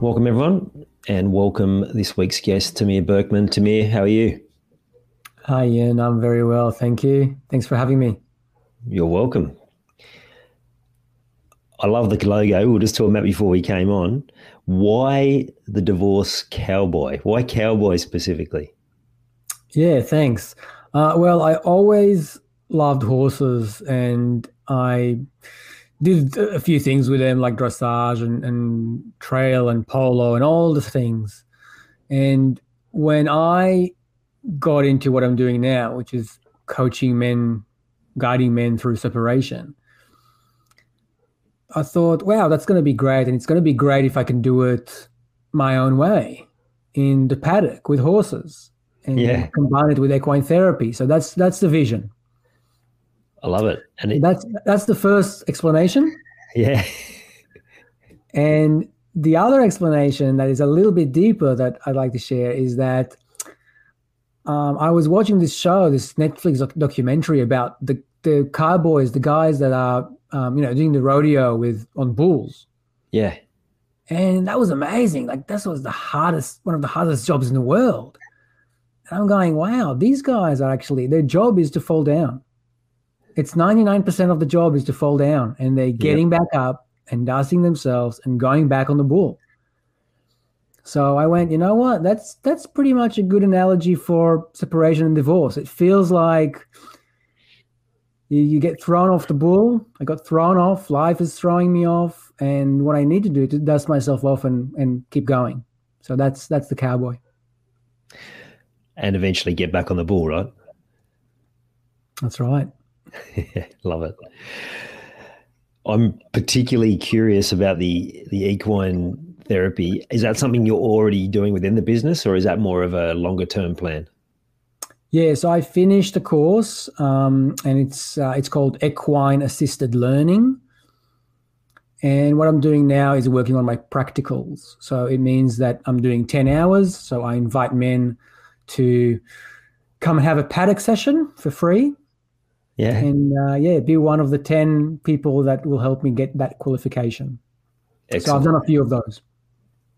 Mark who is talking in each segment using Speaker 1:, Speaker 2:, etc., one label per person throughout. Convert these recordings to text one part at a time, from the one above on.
Speaker 1: Welcome, everyone, and welcome this week's guest, Tamir Berkman. Tamir, how are you?
Speaker 2: Hi, Ian. I'm very well. Thank you. Thanks for having me.
Speaker 1: You're welcome. I love the logo. We were just talking about before we came on. Why the divorce cowboy? Why cowboy specifically?
Speaker 2: Yeah, thanks. Uh, well, I always loved horses and I did a few things with them like dressage and, and trail and polo and all the things. And when I got into what I'm doing now, which is coaching men, guiding men through separation, I thought, wow, that's going to be great. And it's going to be great if I can do it my own way in the paddock with horses and yeah. combine it with equine therapy. So that's that's the vision.
Speaker 1: I love it.
Speaker 2: And it, that's that's the first explanation.
Speaker 1: Yeah.
Speaker 2: and the other explanation that is a little bit deeper that I'd like to share is that um, I was watching this show, this Netflix doc- documentary about the the cowboys, the guys that are um, you know doing the rodeo with on bulls.
Speaker 1: Yeah.
Speaker 2: And that was amazing. Like this was the hardest, one of the hardest jobs in the world. And I'm going, wow, these guys are actually their job is to fall down it's 99% of the job is to fall down and they're getting yep. back up and dusting themselves and going back on the bull. So I went, you know what? That's that's pretty much a good analogy for separation and divorce. It feels like you, you get thrown off the bull. I got thrown off. Life is throwing me off, and what I need to do is to dust myself off and and keep going. So that's that's the cowboy.
Speaker 1: And eventually get back on the bull, right?
Speaker 2: That's right.
Speaker 1: Love it. I'm particularly curious about the the equine therapy. Is that something you're already doing within the business, or is that more of a longer term plan?
Speaker 2: Yeah, so I finished the course, um, and it's uh, it's called Equine Assisted Learning. And what I'm doing now is working on my practicals. So it means that I'm doing 10 hours. So I invite men to come and have a paddock session for free
Speaker 1: yeah.
Speaker 2: And uh, yeah, be one of the 10 people that will help me get that qualification. Excellent. So I've done a few of those.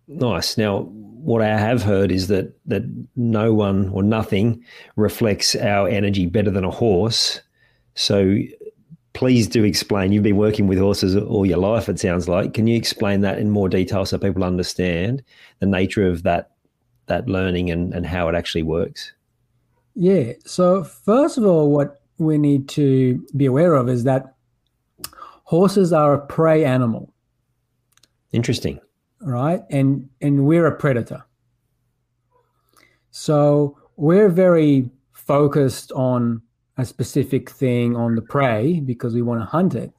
Speaker 1: Nice. Now, what I have heard is that that no one or nothing reflects our energy better than a horse. So please do explain. You've been working with horses all your life, it sounds like. Can you explain that in more detail so people understand the nature of that that learning and, and how it actually works?
Speaker 2: Yeah. So first of all, what we need to be aware of is that horses are a prey animal.
Speaker 1: Interesting.
Speaker 2: Right? And and we're a predator. So we're very focused on a specific thing on the prey because we want to hunt it.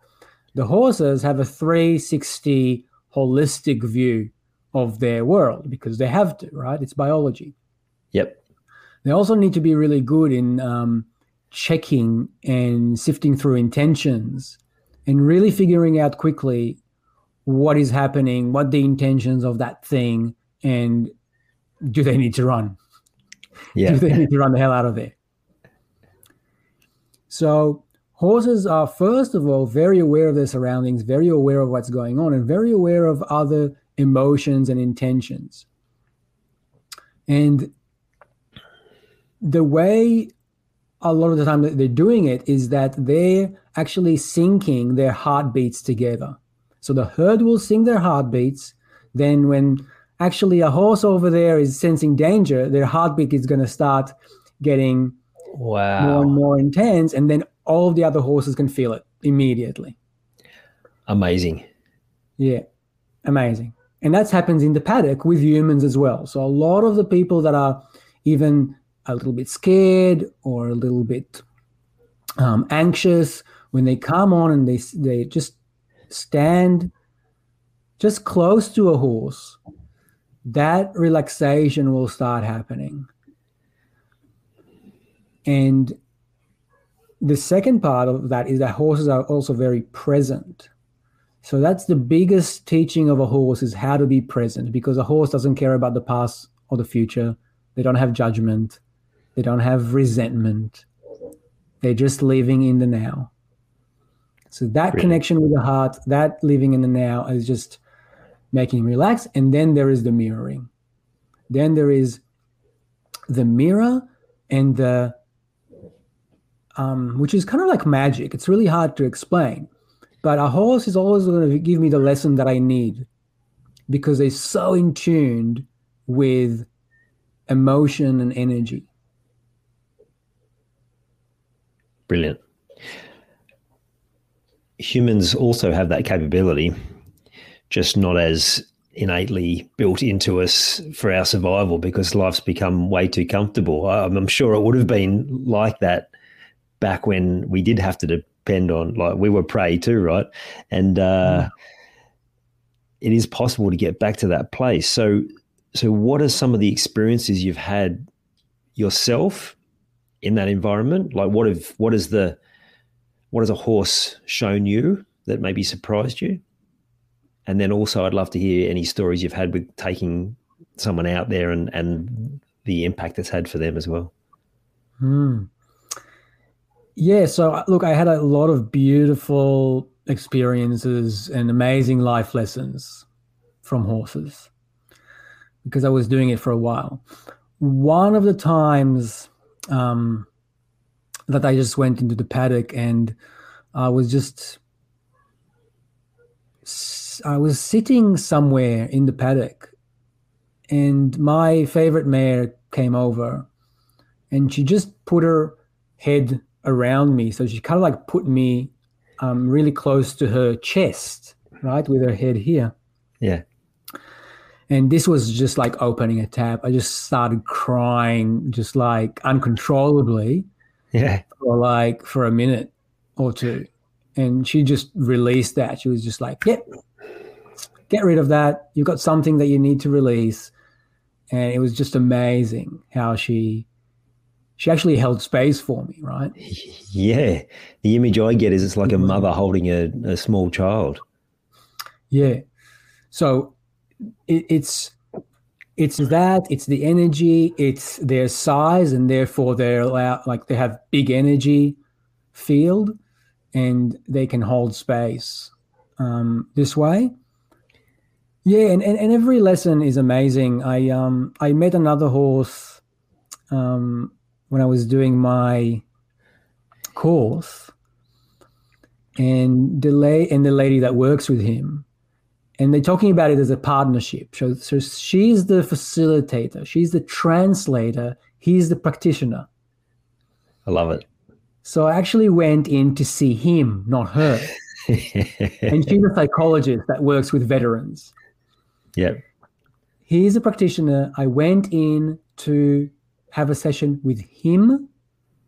Speaker 2: The horses have a 360 holistic view of their world because they have to, right? It's biology.
Speaker 1: Yep.
Speaker 2: They also need to be really good in um, checking and sifting through intentions and really figuring out quickly what is happening, what the intentions of that thing, and do they need to run?
Speaker 1: Yeah.
Speaker 2: Do they need to run the hell out of there? So horses are first of all very aware of their surroundings, very aware of what's going on, and very aware of other emotions and intentions. And the way a lot of the time that they're doing it is that they're actually syncing their heartbeats together. So the herd will sing their heartbeats. Then, when actually a horse over there is sensing danger, their heartbeat is going to start getting
Speaker 1: wow.
Speaker 2: more and more intense. And then all of the other horses can feel it immediately.
Speaker 1: Amazing.
Speaker 2: Yeah, amazing. And that happens in the paddock with humans as well. So a lot of the people that are even a little bit scared or a little bit um, anxious when they come on and they they just stand just close to a horse, that relaxation will start happening. And the second part of that is that horses are also very present. So that's the biggest teaching of a horse is how to be present because a horse doesn't care about the past or the future. They don't have judgment. They don't have resentment. They're just living in the now. So that really? connection with the heart, that living in the now is just making relax. And then there is the mirroring. Then there is the mirror and the um, which is kind of like magic. It's really hard to explain. But a horse is always going to give me the lesson that I need because they're so in tuned with emotion and energy.
Speaker 1: Brilliant. Humans also have that capability, just not as innately built into us for our survival because life's become way too comfortable. I'm sure it would have been like that back when we did have to depend on, like, we were prey too, right? And uh, mm. it is possible to get back to that place. So, so what are some of the experiences you've had yourself in that environment? Like what have what is the what has a horse shown you that maybe surprised you? And then also I'd love to hear any stories you've had with taking someone out there and and the impact it's had for them as well.
Speaker 2: Hmm. Yeah, so look, I had a lot of beautiful experiences and amazing life lessons from horses because I was doing it for a while. One of the times um, that I just went into the paddock and I was just I was sitting somewhere in the paddock. And my favorite mare came over and she just put her head around me. So she kind of like put me um, really close to her chest right with her head here.
Speaker 1: Yeah
Speaker 2: and this was just like opening a tap. I just started crying, just like uncontrollably.
Speaker 1: Yeah.
Speaker 2: For like for a minute or two. And she just released that. She was just like, yep, get rid of that. You've got something that you need to release. And it was just amazing how she she actually held space for me, right?
Speaker 1: Yeah. The image I get is it's like a mm-hmm. mother holding a, a small child.
Speaker 2: Yeah. So it, it's it's that it's the energy it's their size and therefore they're allowed, like they have big energy field and they can hold space um, this way. Yeah and, and, and every lesson is amazing. I um i met another horse um when i was doing my course and la- and the lady that works with him and they're talking about it as a partnership. So, so she's the facilitator, she's the translator, he's the practitioner.
Speaker 1: I love it.
Speaker 2: So I actually went in to see him, not her. and she's a psychologist that works with veterans.
Speaker 1: Yeah.
Speaker 2: He's a practitioner. I went in to have a session with him.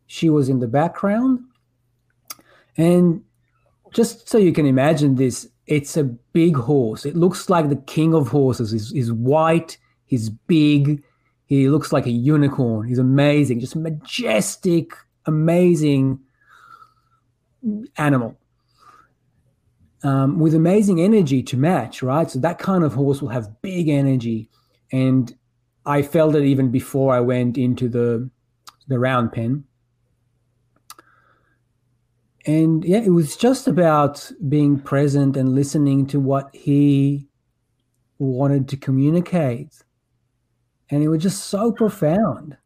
Speaker 2: She was in the background. And just so you can imagine this, it's a big horse. It looks like the king of horses. He's, he's white, he's big, he looks like a unicorn. He's amazing, just majestic, amazing animal. Um, with amazing energy to match, right? So that kind of horse will have big energy. And I felt it even before I went into the the round pen and yeah, it was just about being present and listening to what he wanted to communicate. And it was just so profound.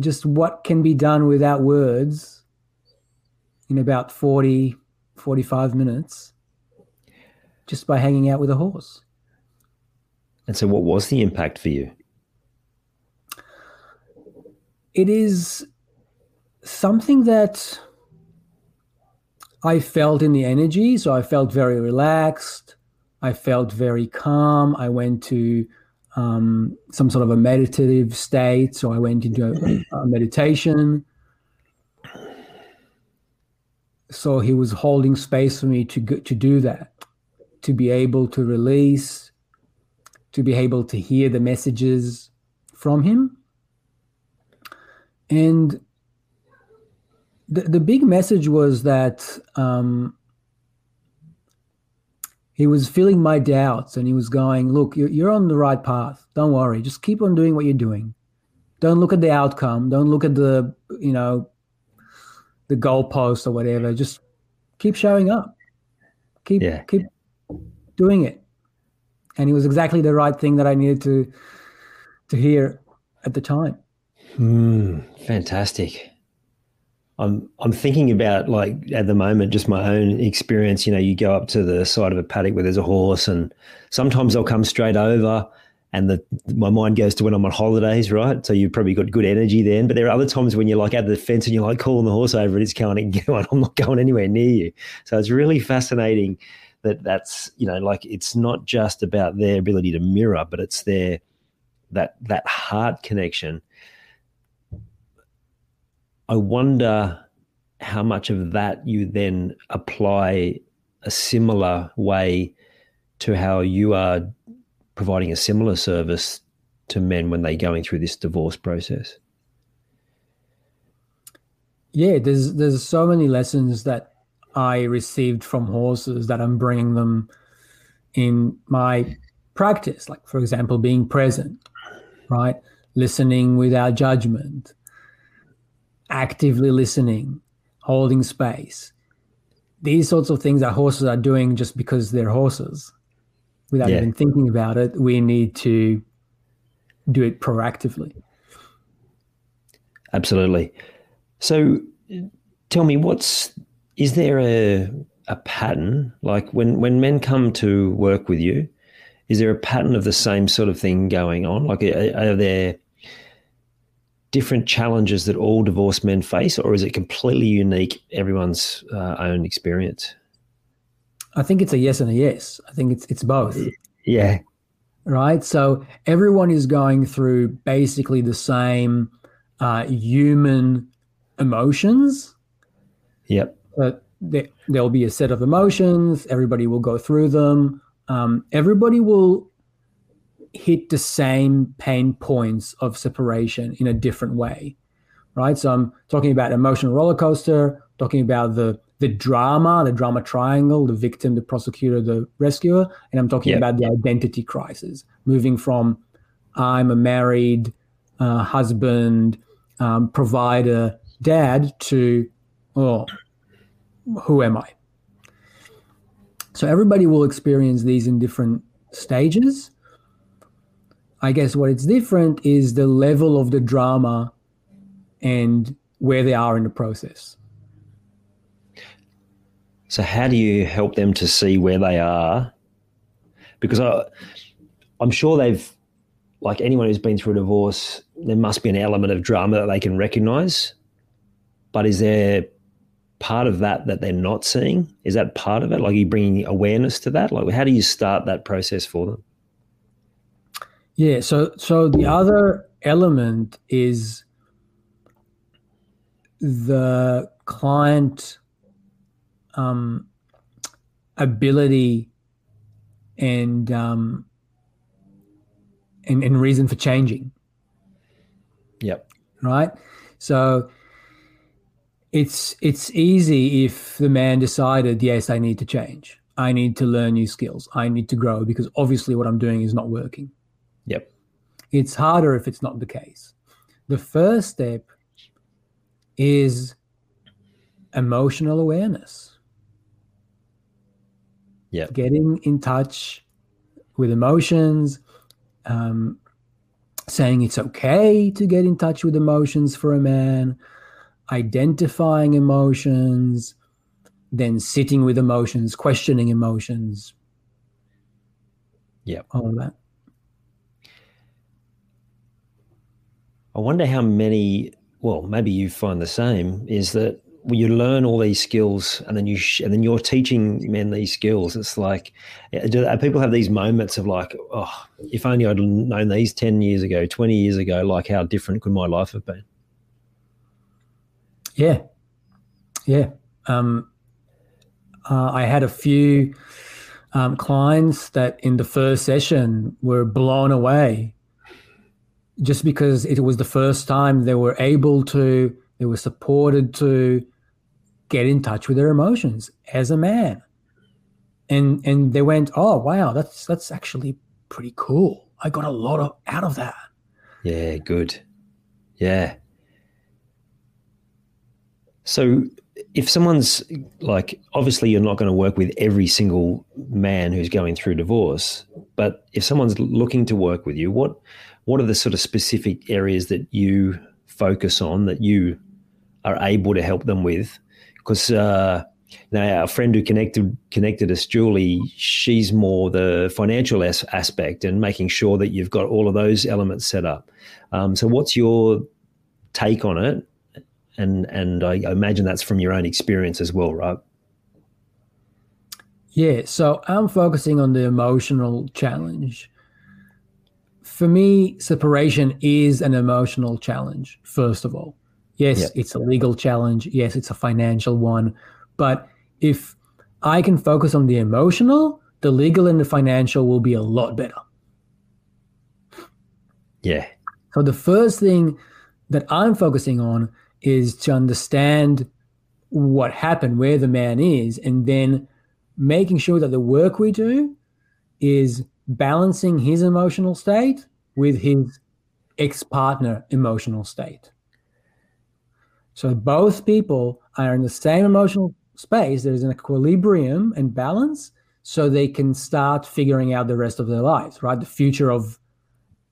Speaker 2: Just what can be done without words in about 40, 45 minutes just by hanging out with a horse.
Speaker 1: And so, what was the impact for you?
Speaker 2: It is something that I felt in the energy. So, I felt very relaxed. I felt very calm. I went to um, some sort of a meditative state. So, I went into a, a meditation. So, he was holding space for me to, to do that, to be able to release to be able to hear the messages from him. And the, the big message was that um, he was feeling my doubts and he was going, Look, you're, you're on the right path. Don't worry. Just keep on doing what you're doing. Don't look at the outcome. Don't look at the, you know, the goalpost or whatever. Just keep showing up. Keep, yeah. keep doing it and it was exactly the right thing that I needed to to hear at the time.
Speaker 1: Mm, fantastic. I'm I'm thinking about like at the moment just my own experience. You know, you go up to the side of a paddock where there's a horse, and sometimes I'll come straight over, and the my mind goes to when I'm on holidays, right? So you've probably got good energy then. But there are other times when you're like at the fence and you're like calling the horse over, and it's going, I'm not going anywhere near you. So it's really fascinating that that's you know like it's not just about their ability to mirror but it's their that that heart connection i wonder how much of that you then apply a similar way to how you are providing a similar service to men when they're going through this divorce process
Speaker 2: yeah there's there's so many lessons that I received from horses that I'm bringing them in my practice. Like, for example, being present, right? Listening without judgment, actively listening, holding space. These sorts of things that horses are doing just because they're horses without yeah. even thinking about it. We need to do it proactively.
Speaker 1: Absolutely. So tell me, what's is there a a pattern like when when men come to work with you is there a pattern of the same sort of thing going on like are, are there different challenges that all divorced men face or is it completely unique everyone's uh, own experience?
Speaker 2: I think it's a yes and a yes. I think it's it's both.
Speaker 1: Yeah.
Speaker 2: Right? So everyone is going through basically the same uh, human emotions.
Speaker 1: Yep.
Speaker 2: But there, will be a set of emotions. Everybody will go through them. Um, everybody will hit the same pain points of separation in a different way, right? So I'm talking about emotional roller coaster, talking about the the drama, the drama triangle, the victim, the prosecutor, the rescuer, and I'm talking yep. about the identity crisis, moving from I'm a married uh, husband, um, provider, dad to oh who am I? So everybody will experience these in different stages. I guess what it's different is the level of the drama and where they are in the process.
Speaker 1: So how do you help them to see where they are? Because I, I'm sure they've, like anyone who's been through a divorce, there must be an element of drama that they can recognize. But is there part of that that they're not seeing? Is that part of it? Like, are you bringing awareness to that? Like, how do you start that process for them?
Speaker 2: Yeah. So, so the other element is the client um, ability and, um, and and reason for changing.
Speaker 1: Yep.
Speaker 2: Right. So it's it's easy if the man decided, yes, I need to change. I need to learn new skills. I need to grow because obviously what I'm doing is not working. It's harder if it's not the case. The first step is emotional awareness.
Speaker 1: Yeah.
Speaker 2: Getting in touch with emotions, um, saying it's okay to get in touch with emotions for a man, identifying emotions, then sitting with emotions, questioning emotions.
Speaker 1: Yep.
Speaker 2: All of that.
Speaker 1: I wonder how many, well, maybe you find the same, is that when you learn all these skills and then you sh- and then you're teaching men these skills it's like do people have these moments of like oh if only i'd known these 10 years ago 20 years ago like how different could my life have been?
Speaker 2: Yeah. Yeah. Um, uh, i had a few um, clients that in the first session were blown away just because it was the first time they were able to they were supported to get in touch with their emotions as a man. And and they went, "Oh, wow, that's that's actually pretty cool. I got a lot of out of that."
Speaker 1: Yeah, good. Yeah. So if someone's like obviously you're not going to work with every single man who's going through divorce, but if someone's looking to work with you, what what are the sort of specific areas that you focus on that you are able to help them with because uh, now our friend who connected connected us, Julie, she's more the financial as- aspect and making sure that you've got all of those elements set up. Um, so, what's your take on it? And and I imagine that's from your own experience as well, right?
Speaker 2: Yeah. So I'm focusing on the emotional challenge. For me, separation is an emotional challenge. First of all, Yes, yep. it's a legal challenge. Yes, it's a financial one. But if I can focus on the emotional, the legal and the financial will be a lot better.
Speaker 1: Yeah.
Speaker 2: So the first thing that I'm focusing on is to understand what happened, where the man is, and then making sure that the work we do is balancing his emotional state with his ex partner emotional state. So both people are in the same emotional space. There's an equilibrium and balance so they can start figuring out the rest of their lives, right? The future of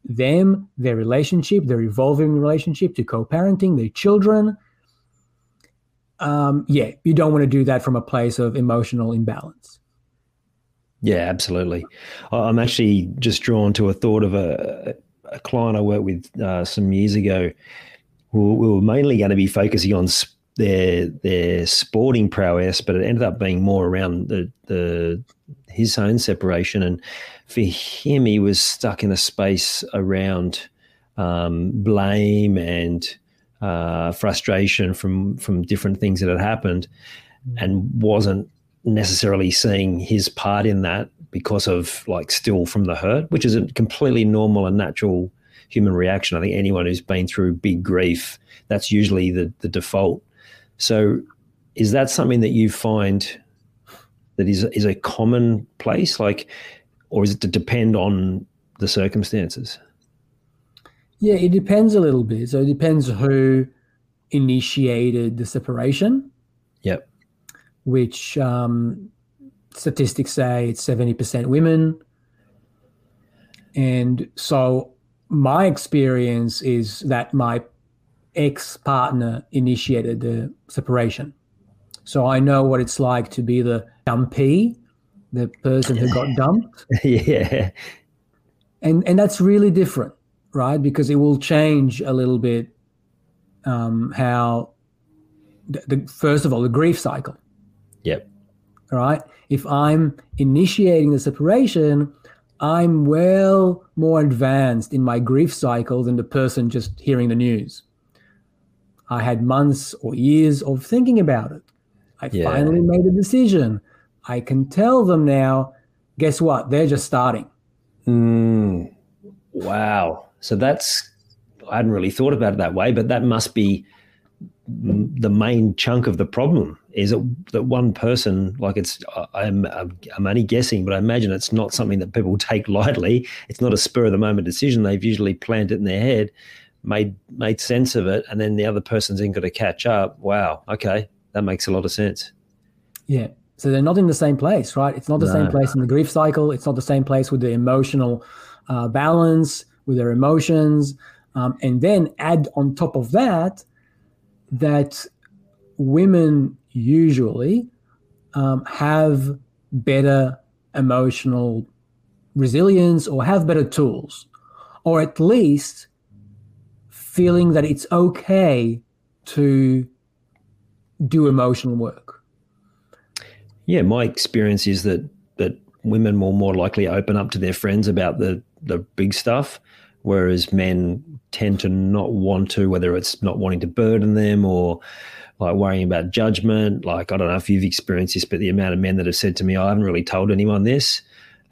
Speaker 2: them, their relationship, their evolving relationship to co parenting, their children. Um, yeah, you don't want to do that from a place of emotional imbalance.
Speaker 1: Yeah, absolutely. I'm actually just drawn to a thought of a, a client I worked with uh, some years ago we were mainly going to be focusing on their their sporting prowess, but it ended up being more around the the his own separation. And for him, he was stuck in a space around um, blame and uh, frustration from from different things that had happened, and wasn't necessarily seeing his part in that because of like still from the hurt, which is a completely normal and natural human reaction. I think anyone who's been through big grief, that's usually the, the default. So, is that something that you find that is is a common place, like, or is it to depend on the circumstances?
Speaker 2: Yeah, it depends a little bit. So it depends who initiated the separation.
Speaker 1: Yep.
Speaker 2: Which um, statistics say it's seventy percent women, and so my experience is that my ex partner initiated the separation. So I know what it's like to be the dumpee, the person who got dumped.
Speaker 1: yeah.
Speaker 2: And and that's really different, right? Because it will change a little bit um, how the, the first of all the grief cycle.
Speaker 1: Yep.
Speaker 2: All right. If I'm initiating the separation, I'm well more advanced in my grief cycle than the person just hearing the news. I had months or years of thinking about it. I yeah. finally made a decision. I can tell them now, guess what? They're just starting.
Speaker 1: Mm, wow. So that's, I hadn't really thought about it that way, but that must be the main chunk of the problem is that, that one person like it's I'm, I'm only guessing but i imagine it's not something that people take lightly. It's not a spur of the moment decision. They've usually planned it in their head made made sense of it and then the other person's then got to catch up. Wow okay that makes a lot of sense.
Speaker 2: Yeah so they're not in the same place right? It's not the no. same place in the grief cycle. It's not the same place with the emotional uh, balance with their emotions. Um, and then add on top of that that women usually um, have better emotional resilience or have better tools, or at least feeling that it's okay to do emotional work.
Speaker 1: Yeah, my experience is that that women will more likely open up to their friends about the the big stuff, whereas men tend to not want to, whether it's not wanting to burden them or like worrying about judgment. Like I don't know if you've experienced this, but the amount of men that have said to me, "I haven't really told anyone this."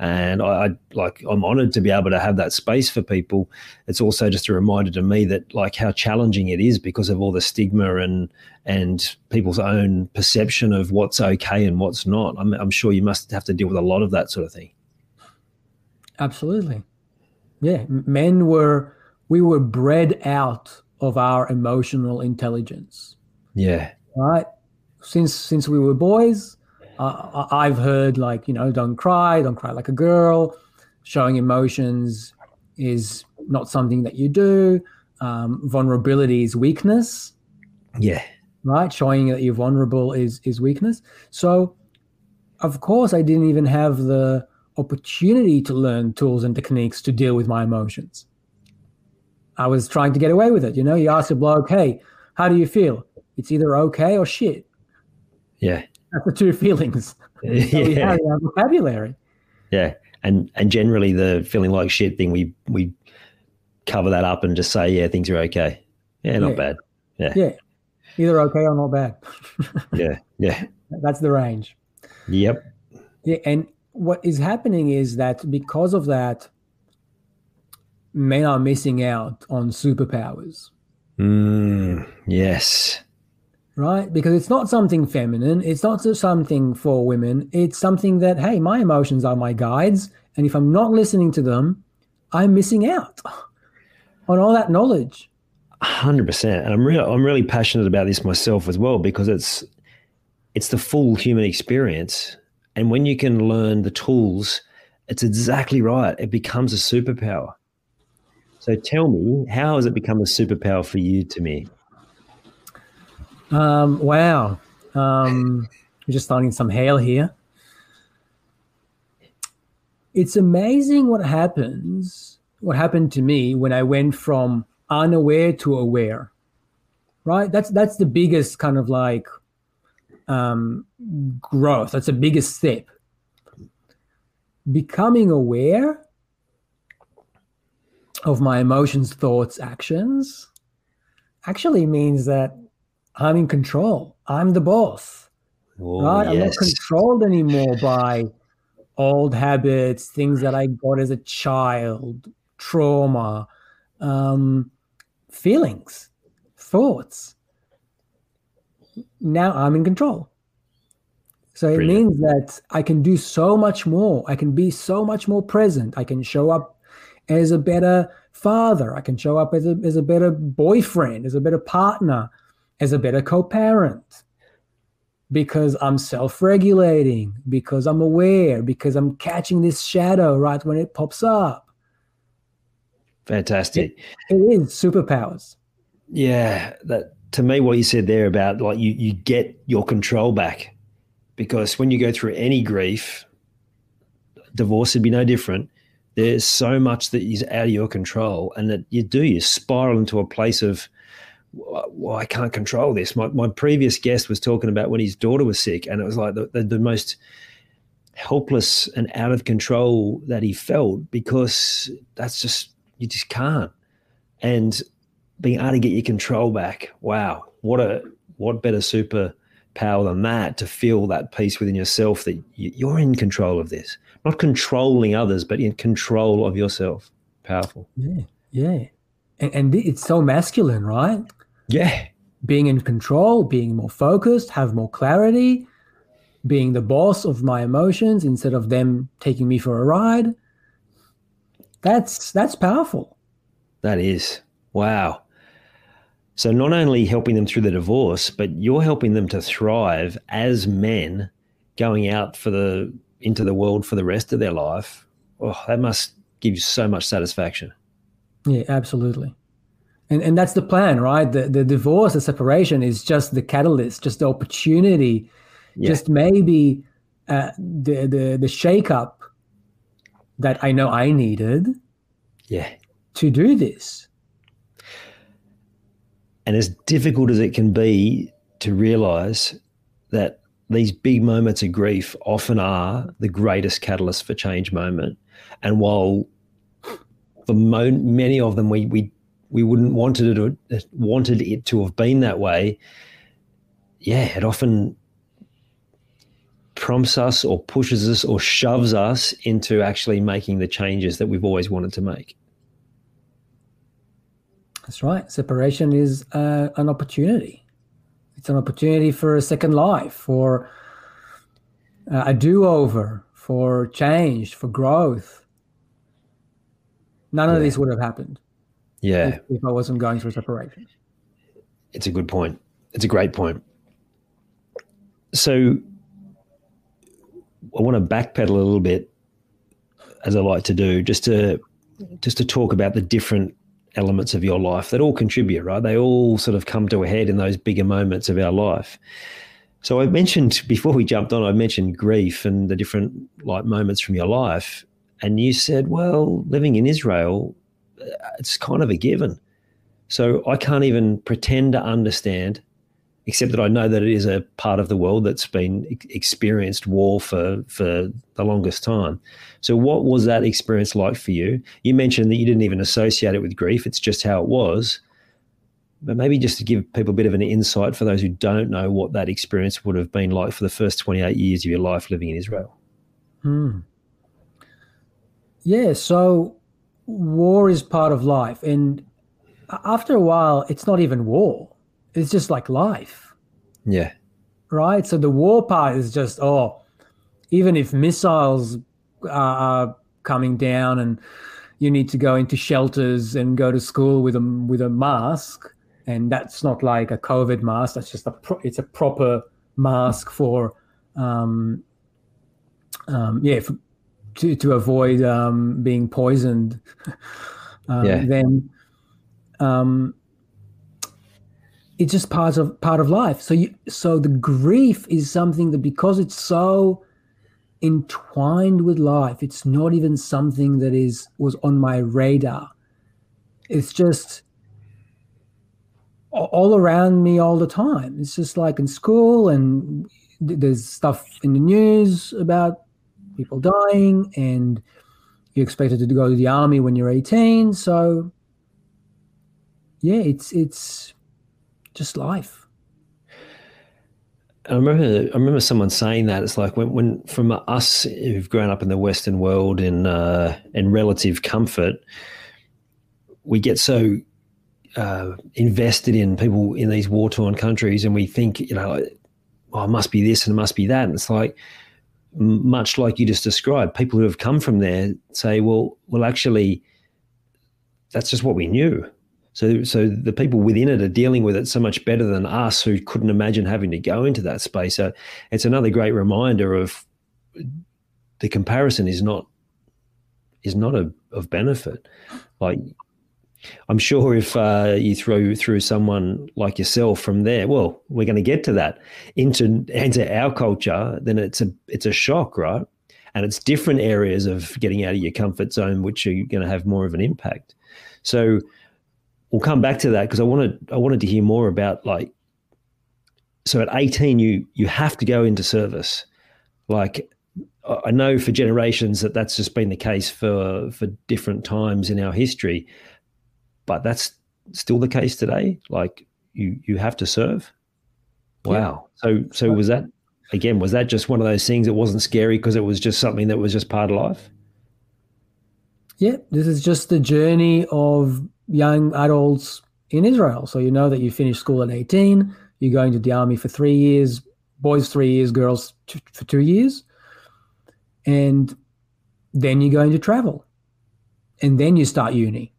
Speaker 1: and I, I, like I'm honored to be able to have that space for people. It's also just a reminder to me that like how challenging it is because of all the stigma and and people's own perception of what's okay and what's not. I'm, I'm sure you must have to deal with a lot of that sort of thing.
Speaker 2: Absolutely, yeah. Men were we were bred out of our emotional intelligence.
Speaker 1: Yeah.
Speaker 2: Right. Since since we were boys, uh, I've heard like you know, don't cry, don't cry like a girl. Showing emotions is not something that you do. Um, vulnerability is weakness.
Speaker 1: Yeah.
Speaker 2: Right. Showing that you're vulnerable is is weakness. So, of course, I didn't even have the opportunity to learn tools and techniques to deal with my emotions. I was trying to get away with it. You know, you ask a bloke, "Hey, how do you feel?" It's either okay or shit.
Speaker 1: Yeah.
Speaker 2: That's the two feelings. Yeah. have vocabulary.
Speaker 1: Yeah. And and generally the feeling like shit thing we we cover that up and just say, yeah, things are okay. Yeah, not yeah. bad. Yeah.
Speaker 2: Yeah. Either okay or not bad.
Speaker 1: yeah. Yeah.
Speaker 2: That's the range.
Speaker 1: Yep.
Speaker 2: Yeah. And what is happening is that because of that, men are missing out on superpowers.
Speaker 1: Mm, yes
Speaker 2: right? Because it's not something feminine. It's not something for women. It's something that, hey, my emotions are my guides. And if I'm not listening to them, I'm missing out on all that knowledge.
Speaker 1: Hundred percent, and I'm really, I'm really passionate about this myself as well because it's, it's the full human experience, and when you can learn the tools, it's exactly right. It becomes a superpower. So tell me, how has it become a superpower for you, to me?
Speaker 2: Um, wow. Um, we're just starting some hail here. It's amazing what happens, what happened to me when I went from unaware to aware. Right? That's that's the biggest kind of like um, growth. That's the biggest step. Becoming aware of my emotions, thoughts, actions actually means that I'm in control. I'm the boss. Oh, right? Yes. I'm not controlled anymore by old habits, things that I got as a child, trauma, um, feelings, thoughts. Now I'm in control. So it Brilliant. means that I can do so much more. I can be so much more present. I can show up as a better father. I can show up as a, as a better boyfriend, as a better partner as a better co-parent because I'm self-regulating, because I'm aware, because I'm catching this shadow right when it pops up.
Speaker 1: Fantastic.
Speaker 2: it, it is superpowers.
Speaker 1: Yeah, that to me what you said there about like you you get your control back because when you go through any grief, divorce would be no different. There's so much that is out of your control, and that you do you spiral into a place of well, I can't control this. My, my previous guest was talking about when his daughter was sick, and it was like the, the, the most helpless and out of control that he felt because that's just, you just can't. And being able to get your control back, wow, what a, what better superpower than that to feel that peace within yourself that you're in control of this, not controlling others, but in control of yourself. Powerful.
Speaker 2: Yeah. Yeah. And, and it's so masculine, right?
Speaker 1: Yeah.
Speaker 2: Being in control, being more focused, have more clarity, being the boss of my emotions instead of them taking me for a ride. That's that's powerful.
Speaker 1: That is. Wow. So not only helping them through the divorce, but you're helping them to thrive as men going out for the into the world for the rest of their life. Oh, that must give you so much satisfaction.
Speaker 2: Yeah, absolutely and and that's the plan right the the divorce the separation is just the catalyst just the opportunity yeah. just maybe uh, the the the shake up that I know I needed.
Speaker 1: Yeah.
Speaker 2: To do this.
Speaker 1: And as difficult as it can be to realize that these big moments of grief often are the greatest catalyst for change moment. And while for mo- many of them we, we we wouldn't wanted it wanted it to have been that way, yeah, it often prompts us or pushes us or shoves us into actually making the changes that we've always wanted to make.
Speaker 2: That's right. Separation is uh, an opportunity. It's an opportunity for a second life, for uh, a do over, for change, for growth. None yeah. of this would have happened.
Speaker 1: Yeah.
Speaker 2: If, if I wasn't going through separation.
Speaker 1: It's a good point. It's a great point. So I want to backpedal a little bit, as I like to do, just to just to talk about the different elements of your life that all contribute, right? They all sort of come to a head in those bigger moments of our life. So I mentioned before we jumped on, I mentioned grief and the different like moments from your life, and you said, "Well, living in Israel, uh, it's kind of a given." So I can't even pretend to understand except that I know that it is a part of the world that's been experienced war for for the longest time. So, what was that experience like for you? You mentioned that you didn't even associate it with grief; it's just how it was. But maybe just to give people a bit of an insight for those who don't know what that experience would have been like for the first 28 years of your life living in Israel.
Speaker 2: Hmm. Yeah, so war is part of life. And after a while, it's not even war it's just like life.
Speaker 1: Yeah.
Speaker 2: Right. So the war part is just oh, even if missiles are coming down and you need to go into shelters and go to school with a with a mask, and that's not like a COVID mask. That's just a pro- it's a proper mask for um, um, yeah for, to to avoid um, being poisoned. um, yeah. Then um, it's just part of part of life. So you, so the grief is something that because it's so entwined with life, it's not even something that is was on my radar. It's just all around me all the time. It's just like in school, and there's stuff in the news about people dying, and you're expected to go to the army when you're 18. So yeah, it's it's just life.
Speaker 1: I remember, I remember someone saying that it's like when, when from us who've grown up in the Western world in uh, in relative comfort, we get so uh, invested in people in these war torn countries, and we think, you know, oh, it must be this and it must be that, and it's like much like you just described, people who have come from there say, well, well, actually, that's just what we knew. So, so the people within it are dealing with it so much better than us who couldn't imagine having to go into that space. So, it's another great reminder of the comparison is not is not a, of benefit. Like, I'm sure if uh, you throw through someone like yourself from there, well, we're going to get to that into into our culture. Then it's a it's a shock, right? And it's different areas of getting out of your comfort zone, which are going to have more of an impact. So we'll come back to that because I wanted I wanted to hear more about like so at 18 you you have to go into service. Like I know for generations that that's just been the case for for different times in our history but that's still the case today? Like you you have to serve? Wow. Yeah. so so was that again was that just one of those things that wasn't scary because it was just something that was just part of life?
Speaker 2: Yeah this is just the journey of young adults in Israel. So you know that you finish school at 18, you're going to the army for three years, boys three years, girls t- for two years. And then you're going to travel. And then you start uni.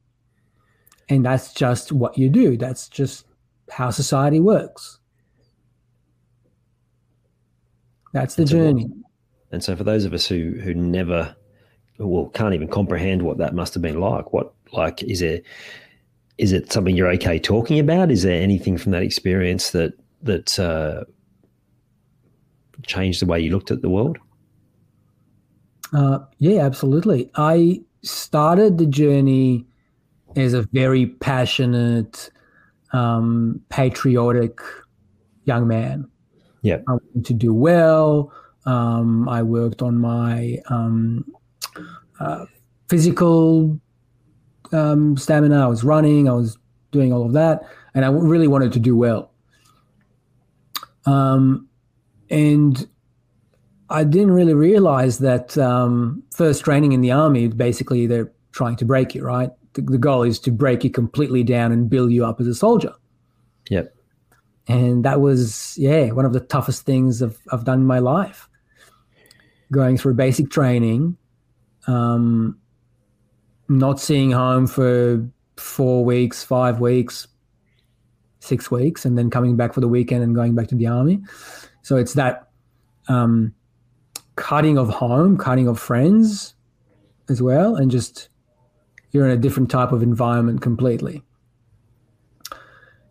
Speaker 2: And that's just what you do. That's just how society works. That's the and so journey.
Speaker 1: and so for those of us who who never well can't even comprehend what that must have been like, what like, is there is it something you're okay talking about? Is there anything from that experience that that uh, change the way you looked at the world?
Speaker 2: Uh, yeah, absolutely. I started the journey as a very passionate, um, patriotic young man.
Speaker 1: Yeah.
Speaker 2: I wanted to do well. Um, I worked on my um, uh, physical um, stamina. I was running. I was doing all of that, and I really wanted to do well. Um, and I didn't really realize that um, first training in the army, basically, they're trying to break you, right? The, the goal is to break you completely down and build you up as a soldier.
Speaker 1: Yep.
Speaker 2: And that was, yeah, one of the toughest things I've, I've done in my life. Going through basic training, um, not seeing home for four weeks, five weeks, six weeks, and then coming back for the weekend and going back to the army. So it's that um, cutting of home, cutting of friends as well, and just you're in a different type of environment completely.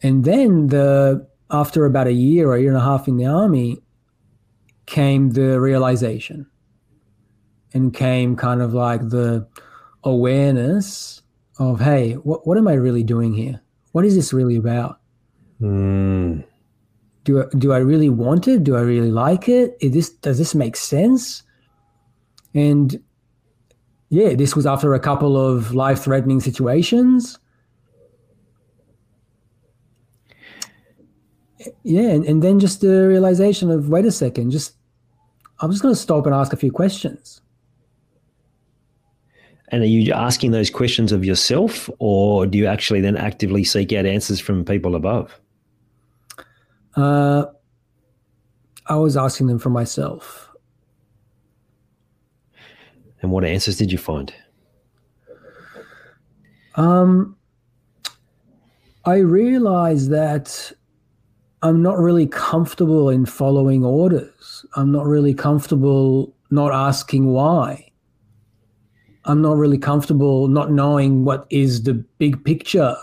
Speaker 2: And then the after about a year or a year and a half in the army came the realization and came kind of like the awareness of hey what, what am i really doing here? What is this really about?
Speaker 1: Mm.
Speaker 2: do, I, do i really want it? Do i really like it? Is this does this make sense? And yeah this was after a couple of life-threatening situations. Yeah and, and then just the realization of wait a second just i'm just going to stop and ask a few questions
Speaker 1: and are you asking those questions of yourself or do you actually then actively seek out answers from people above
Speaker 2: uh, i was asking them for myself
Speaker 1: and what answers did you find
Speaker 2: um, i realized that I'm not really comfortable in following orders. I'm not really comfortable not asking why. I'm not really comfortable not knowing what is the big picture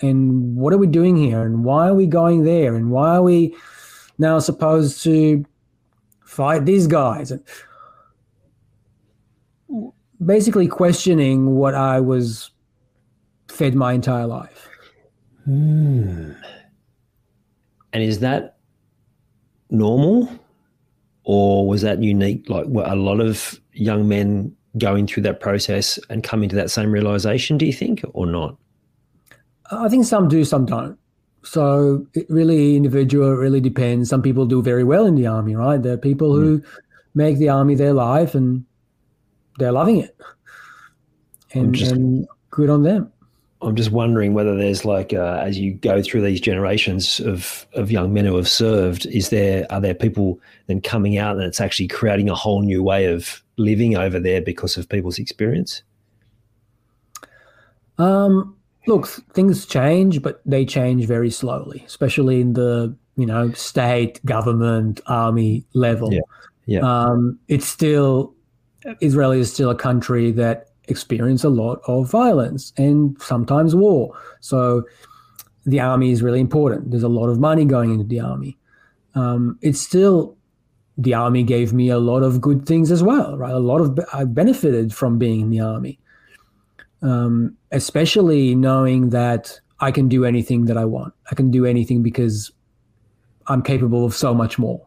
Speaker 2: and what are we doing here and why are we going there and why are we now supposed to fight these guys and basically questioning what I was fed my entire life.
Speaker 1: Hmm. And is that normal or was that unique? Like were a lot of young men going through that process and coming to that same realization, do you think, or not?
Speaker 2: I think some do, some don't. So it really individual, it really depends. Some people do very well in the army, right? There are people who mm. make the army their life and they're loving it. And, just, and good on them.
Speaker 1: I'm just wondering whether there's like uh, as you go through these generations of of young men who have served, is there are there people then coming out and it's actually creating a whole new way of living over there because of people's experience?
Speaker 2: Um, look, things change, but they change very slowly, especially in the you know state, government, army level.
Speaker 1: Yeah, yeah.
Speaker 2: Um, it's still Israel is still a country that experience a lot of violence and sometimes war. So the army is really important. There's a lot of money going into the army. Um, it's still the army gave me a lot of good things as well, right? A lot of I benefited from being in the army, um, especially knowing that I can do anything that I want. I can do anything because I'm capable of so much more.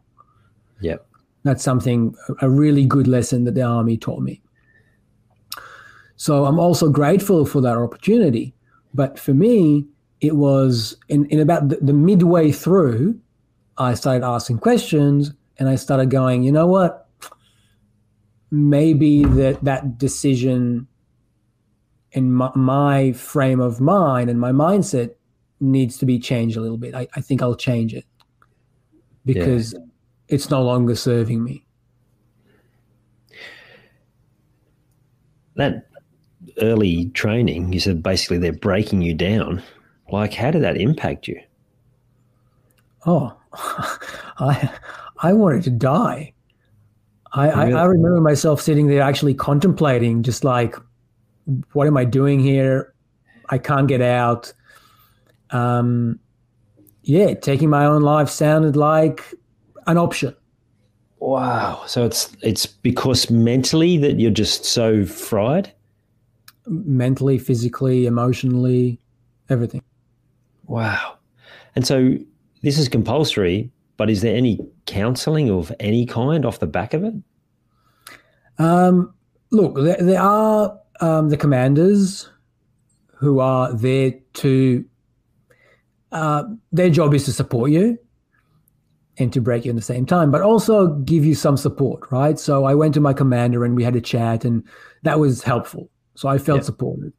Speaker 1: Yeah,
Speaker 2: That's something a really good lesson that the army taught me. So I'm also grateful for that opportunity. But for me, it was in, in about the, the midway through, I started asking questions and I started going, you know what? Maybe that that decision in my, my, frame of mind and my mindset needs to be changed a little bit. I, I think I'll change it because yeah. it's no longer serving me.
Speaker 1: That early training, you said basically they're breaking you down. Like, how did that impact you?
Speaker 2: Oh, I I wanted to die. I, really? I, I remember myself sitting there actually contemplating, just like, what am I doing here? I can't get out. Um, yeah, taking my own life sounded like an option.
Speaker 1: Wow. So it's it's because mentally that you're just so fried?
Speaker 2: Mentally, physically, emotionally, everything.
Speaker 1: Wow. And so this is compulsory, but is there any counseling of any kind off the back of it?
Speaker 2: Um, look, there, there are um, the commanders who are there to, uh, their job is to support you and to break you in the same time, but also give you some support, right? So I went to my commander and we had a chat, and that was helpful. So I felt yeah. supported.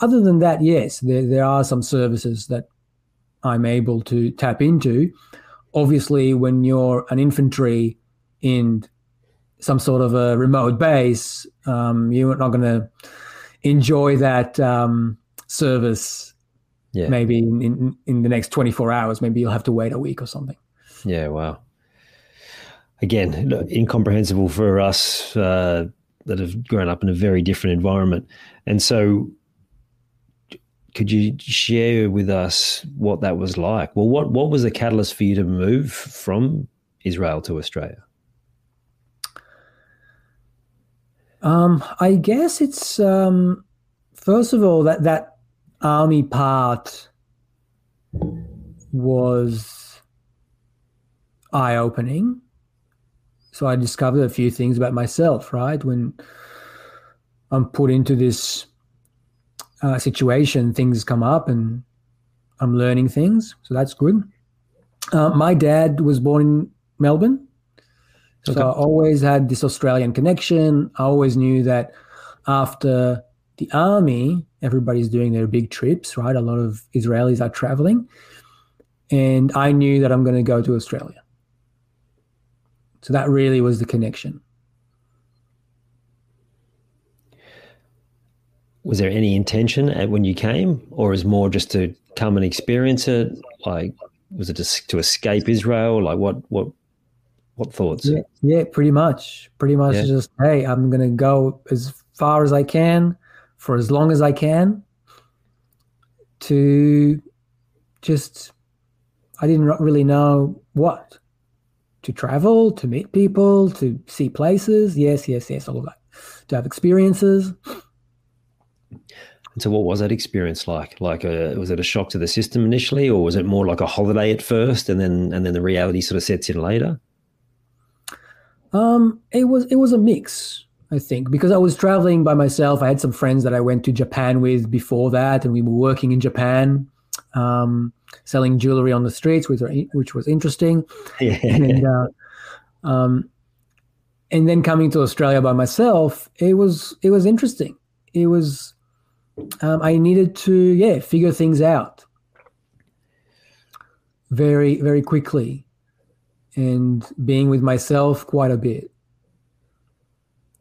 Speaker 2: Other than that, yes, there, there are some services that I'm able to tap into. Obviously, when you're an infantry in some sort of a remote base, um, you're not going to enjoy that um, service. Yeah. Maybe in, in, in the next 24 hours, maybe you'll have to wait a week or something.
Speaker 1: Yeah, wow. Again, incomprehensible for us uh, that have grown up in a very different environment. And so, could you share with us what that was like? Well, what, what was the catalyst for you to move from Israel to Australia?
Speaker 2: Um, I guess it's um, first of all that that army part was eye opening. So I discovered a few things about myself, right? When I'm put into this uh, situation, things come up and I'm learning things. So that's good. Uh, my dad was born in Melbourne. So okay. I always had this Australian connection. I always knew that after the army, everybody's doing their big trips, right? A lot of Israelis are traveling. And I knew that I'm going to go to Australia. So that really was the connection.
Speaker 1: Was there any intention at when you came, or is more just to come and experience it? Like, was it just to escape Israel? Like, what, what, what thoughts?
Speaker 2: Yeah, yeah pretty much. Pretty much yeah. just, hey, I'm going to go as far as I can for as long as I can to just, I didn't really know what to travel, to meet people, to see places. Yes, yes, yes, all of that. To have experiences.
Speaker 1: And so, what was that experience like? Like, a, was it a shock to the system initially, or was it more like a holiday at first, and then and then the reality sort of sets in later?
Speaker 2: Um, it was it was a mix, I think, because I was traveling by myself. I had some friends that I went to Japan with before that, and we were working in Japan. Um, selling jewelry on the streets, which, which was interesting. Yeah. And, uh, um, and then coming to Australia by myself, it was it was interesting. It was um, I needed to yeah figure things out very very quickly, and being with myself quite a bit.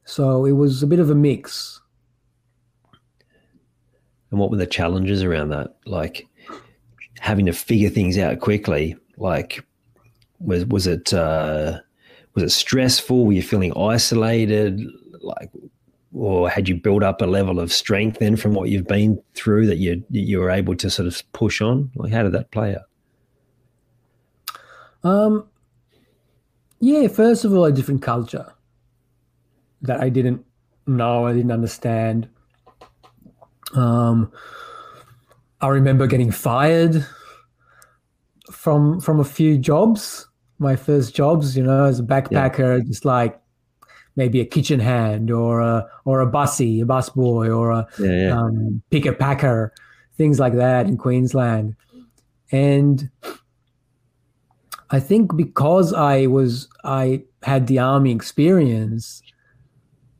Speaker 2: So it was a bit of a mix.
Speaker 1: And what were the challenges around that? Like, having to figure things out quickly. Like, was was it uh, was it stressful? Were you feeling isolated? Like, or had you built up a level of strength then from what you've been through that you you were able to sort of push on? Like, how did that play out?
Speaker 2: Um, yeah. First of all, a different culture that I didn't know, I didn't understand. Um, I remember getting fired from from a few jobs. My first jobs, you know, as a backpacker, yeah. just like maybe a kitchen hand or a or a bussy, a bus boy, or a yeah, yeah. Um, picker packer, things like that in Queensland. And I think because I was I had the army experience,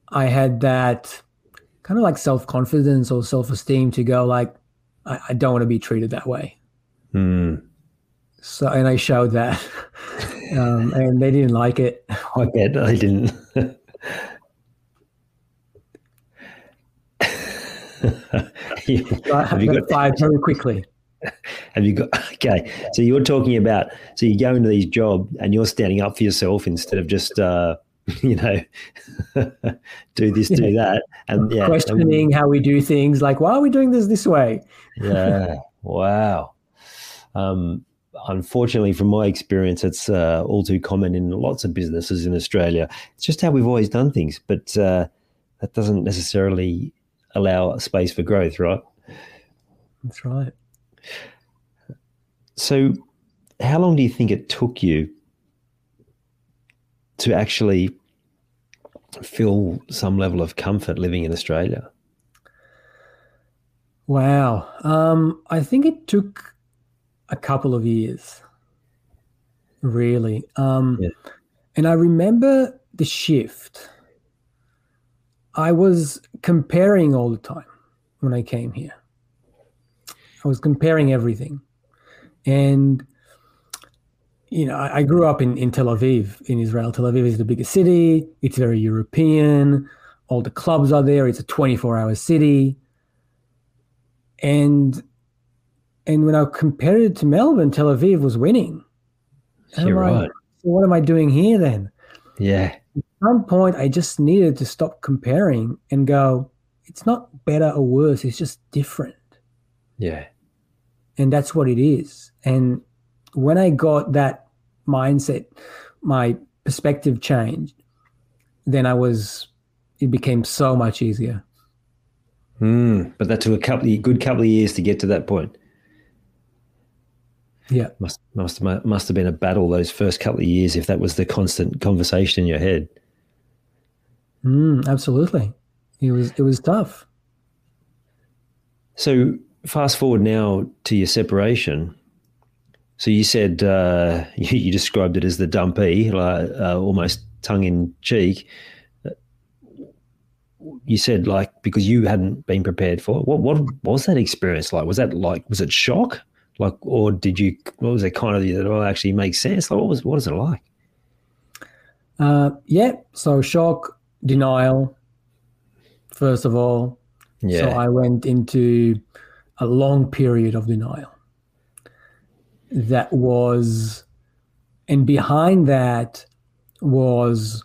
Speaker 2: I had that kind of like self confidence or self esteem to go like, I, I don't want to be treated that way.
Speaker 1: Mm.
Speaker 2: So, and I showed that, um, and they didn't like it.
Speaker 1: I bet I didn't.
Speaker 2: you, have you got five very quickly?
Speaker 1: Have you got okay? So you're talking about so you go into these job and you're standing up for yourself instead of just uh, you know, do this, do that, and yeah,
Speaker 2: questioning and, how we do things. Like, why are we doing this this way?
Speaker 1: yeah. Wow. Um, unfortunately, from my experience, it's uh, all too common in lots of businesses in Australia. It's just how we've always done things, but uh, that doesn't necessarily allow space for growth, right?
Speaker 2: That's right.
Speaker 1: So, how long do you think it took you to actually feel some level of comfort living in Australia?
Speaker 2: Wow. Um, I think it took a couple of years, really. Um, yeah. And I remember the shift. I was comparing all the time when I came here. I was comparing everything. And, you know, I, I grew up in, in Tel Aviv, in Israel. Tel Aviv is the biggest city, it's very European. All the clubs are there. It's a 24 hour city and and when I compared it to Melbourne, Tel Aviv was winning.
Speaker 1: You're right.
Speaker 2: so what am I doing here then?
Speaker 1: Yeah.
Speaker 2: At some point, I just needed to stop comparing and go, it's not better or worse. It's just different.
Speaker 1: Yeah.
Speaker 2: And that's what it is. And when I got that mindset, my perspective changed, then I was, it became so much easier.
Speaker 1: Mm, but that took a couple good couple of years to get to that point.
Speaker 2: Yeah,
Speaker 1: must must must have been a battle those first couple of years if that was the constant conversation in your head.
Speaker 2: Mm, absolutely, it was it was tough.
Speaker 1: So fast forward now to your separation. So you said uh, you, you, described it as the dumpy, like, uh, almost tongue in cheek you said like because you hadn't been prepared for it. What what was that experience like? Was that like was it shock? Like or did you what was it kind of that all actually makes sense? Like what was what is it like?
Speaker 2: Uh, yeah, so shock, denial, first of all. Yeah. So I went into a long period of denial. That was, and behind that was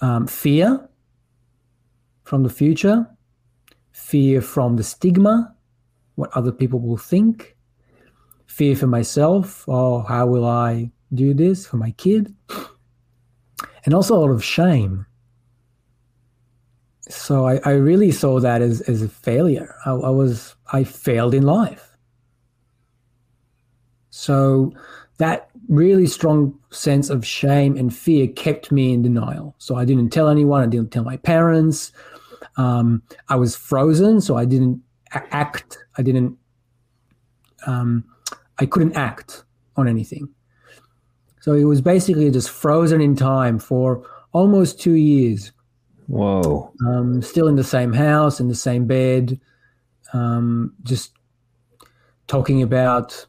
Speaker 2: um, fear from the future, fear from the stigma, what other people will think, fear for myself, oh, how will I do this for my kid? And also a lot of shame. So I, I really saw that as, as a failure. I, I was I failed in life. So that really strong sense of shame and fear kept me in denial. So I didn't tell anyone. I didn't tell my parents. Um, I was frozen, so I didn't act. I didn't. Um, I couldn't act on anything. So it was basically just frozen in time for almost two years.
Speaker 1: Whoa!
Speaker 2: Um, still in the same house, in the same bed, um, just talking about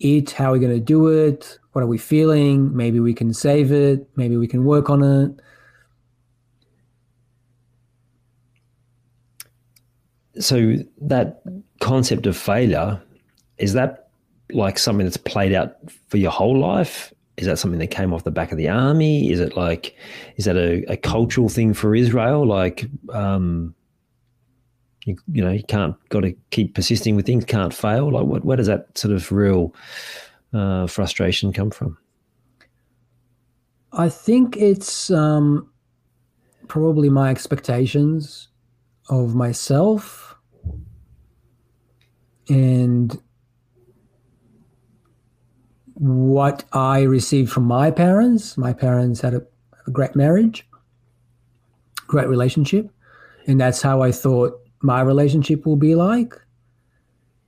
Speaker 2: it. How are we going to do it? What are we feeling? Maybe we can save it. Maybe we can work on it.
Speaker 1: So that concept of failure is that like something that's played out for your whole life? Is that something that came off the back of the army? Is it like is that a, a cultural thing for israel? Like um you, you know you can't got to keep persisting with things can't fail? Like what, where does that sort of real uh, frustration come from?
Speaker 2: I think it's um probably my expectations of myself and what I received from my parents. My parents had a, a, great marriage, great relationship, and that's how I thought my relationship will be like.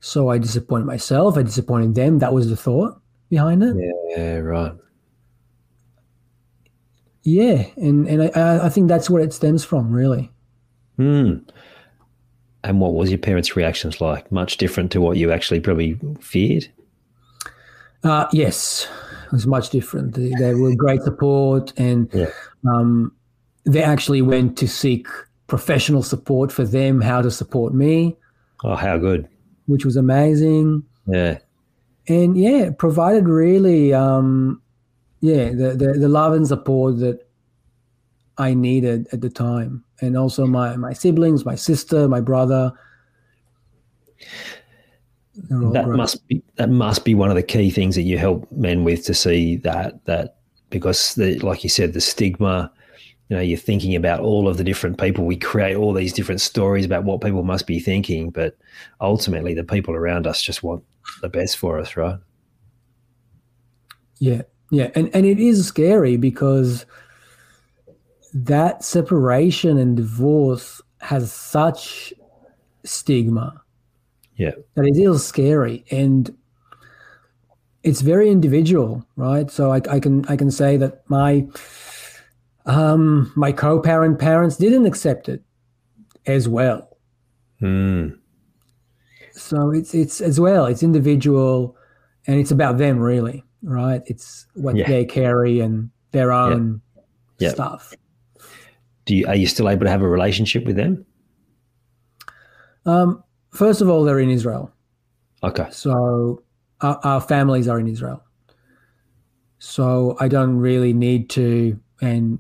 Speaker 2: So I disappointed myself. I disappointed them. That was the thought behind it.
Speaker 1: Yeah, right.
Speaker 2: Yeah, and and I I think that's where it stems from, really.
Speaker 1: Hmm. And what was your parents' reactions like? Much different to what you actually probably feared?
Speaker 2: Uh, yes, it was much different. They, they were great support, and yeah. um, they actually went to seek professional support for them, how to support me.
Speaker 1: Oh, how good!
Speaker 2: Which was amazing.
Speaker 1: Yeah,
Speaker 2: and yeah, provided really, um, yeah, the, the the love and support that I needed at the time. And also my my siblings, my sister, my brother.
Speaker 1: that great. must be that must be one of the key things that you help men with to see that that because the, like you said the stigma you know you're thinking about all of the different people. We create all these different stories about what people must be thinking but ultimately the people around us just want the best for us right?
Speaker 2: Yeah. Yeah. And and it is scary because that separation and divorce has such stigma
Speaker 1: yeah
Speaker 2: that it is scary and it's very individual right so I, I can i can say that my um, my co-parent parents didn't accept it as well.
Speaker 1: Mm.
Speaker 2: So it's it's as well. It's individual, and it's about them really, right? It's what yeah. they carry and their own yeah. stuff.
Speaker 1: Do you are you still able to have a relationship with them?
Speaker 2: Um, first of all, they're in Israel.
Speaker 1: Okay.
Speaker 2: So our, our families are in Israel. So I don't really need to, and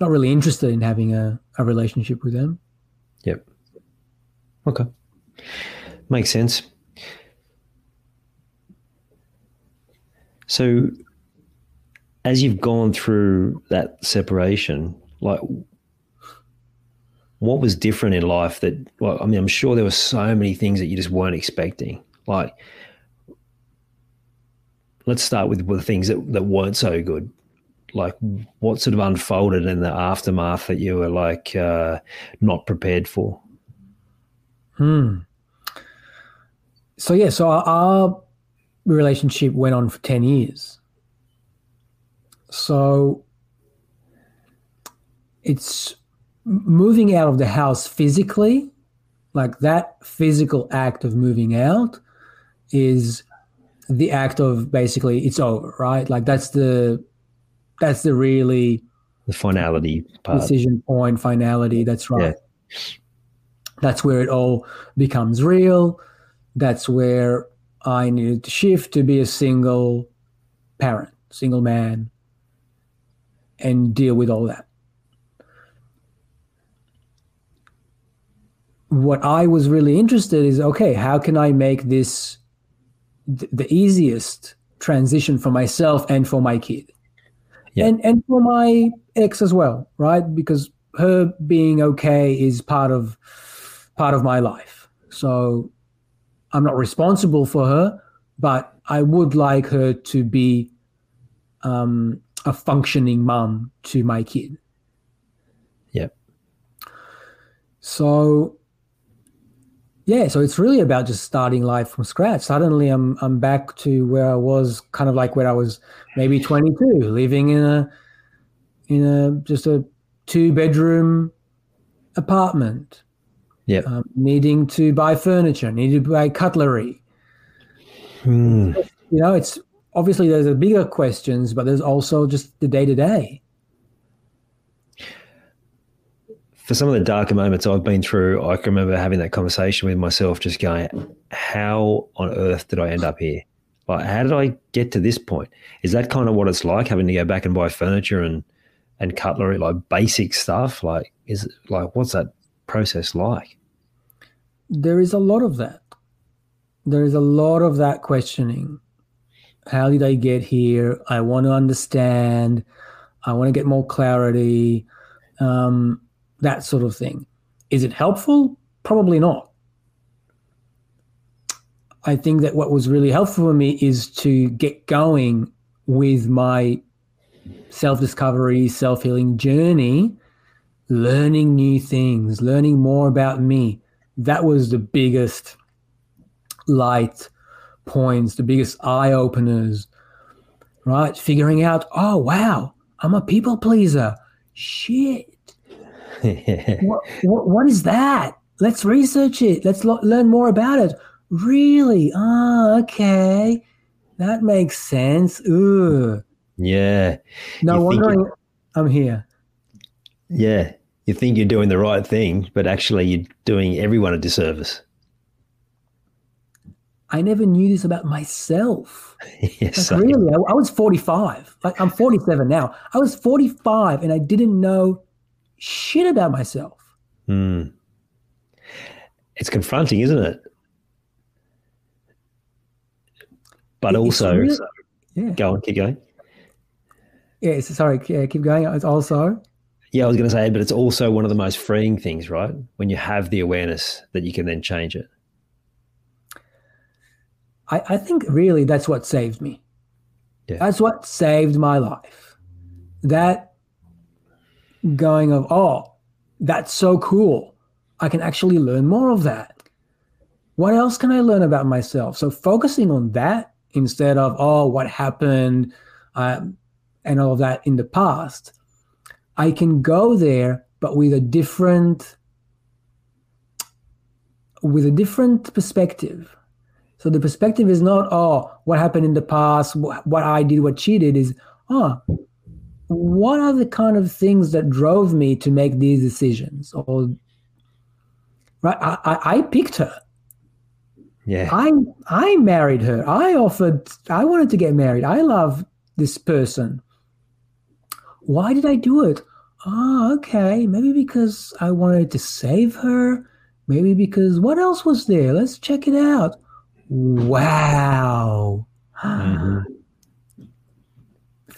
Speaker 2: not really interested in having a, a relationship with them.
Speaker 1: Yep. Okay. Makes sense. So, as you've gone through that separation, like, what was different in life that, well, I mean, I'm sure there were so many things that you just weren't expecting. Like, let's start with, the things that, that weren't so good like what sort of unfolded in the aftermath that you were like uh, not prepared for?
Speaker 2: Hmm. So yeah, so our, our relationship went on for ten years. So it's moving out of the house physically, like that physical act of moving out is the act of basically it's over, right? Like that's the that's the really
Speaker 1: the finality part.
Speaker 2: decision point finality that's right yeah. that's where it all becomes real that's where i needed to shift to be a single parent single man and deal with all that what i was really interested is okay how can i make this th- the easiest transition for myself and for my kid yeah. and and for my ex as well, right? Because her being okay is part of part of my life. So I'm not responsible for her, but I would like her to be um, a functioning mom to my kid.
Speaker 1: Yep.
Speaker 2: So yeah, so it's really about just starting life from scratch. Suddenly, I'm I'm back to where I was, kind of like where I was maybe 22, living in a in a just a two bedroom apartment.
Speaker 1: Yeah, um,
Speaker 2: needing to buy furniture, needing to buy cutlery.
Speaker 1: Hmm.
Speaker 2: You know, it's obviously there's a bigger questions, but there's also just the day to day
Speaker 1: for some of the darker moments I've been through, I can remember having that conversation with myself, just going, "How on earth did I end up here? Like, how did I get to this point? Is that kind of what it's like having to go back and buy furniture and and cutlery, like basic stuff? Like, is like what's that process like?"
Speaker 2: There is a lot of that. There is a lot of that questioning. How did I get here? I want to understand. I want to get more clarity. Um, that sort of thing. Is it helpful? Probably not. I think that what was really helpful for me is to get going with my self discovery, self healing journey, learning new things, learning more about me. That was the biggest light points, the biggest eye openers, right? Figuring out, oh, wow, I'm a people pleaser. Shit what, what, what is that? Let's research it. Let's lo- learn more about it. Really? Ah, okay. That makes sense. Ooh.
Speaker 1: Yeah.
Speaker 2: No you wondering I'm here.
Speaker 1: Yeah. You think you're doing the right thing, but actually you're doing everyone a disservice.
Speaker 2: I never knew this about myself.
Speaker 1: yes,
Speaker 2: like, really, I, I, was 45. Like I'm 47 now. I was 45 and I didn't know shit about myself.
Speaker 1: Mm. It's confronting, isn't it? but
Speaker 2: It's
Speaker 1: also
Speaker 2: really- yeah,
Speaker 1: go on, keep going.
Speaker 2: yeah. Sorry, yeah, keep going. It's also
Speaker 1: Yeah, I was going to say, but it's also one of the most freeing things, right? When you have the awareness that you can then change it.
Speaker 2: I, I think really that's what saved me.
Speaker 1: Yeah.
Speaker 2: That's what saved my life. That going of, oh, that's so cool. I can actually learn more of that. What else can I learn about myself? So focusing on that instead of, oh, what happened um, and all of that in the past, I can go there, but with a different with a different perspective. So the perspective is not, oh, what happened in the past, wh- what I did, what she did, is, oh, what are the kind of things that drove me to make these decisions? Or, right, I, I, I picked her.
Speaker 1: Yeah.
Speaker 2: I, I married her. I offered, I wanted to get married. I love this person. Why did I do it? Oh, okay. Maybe because I wanted to save her. Maybe because what else was there? Let's check it out. Wow.
Speaker 1: Mhm.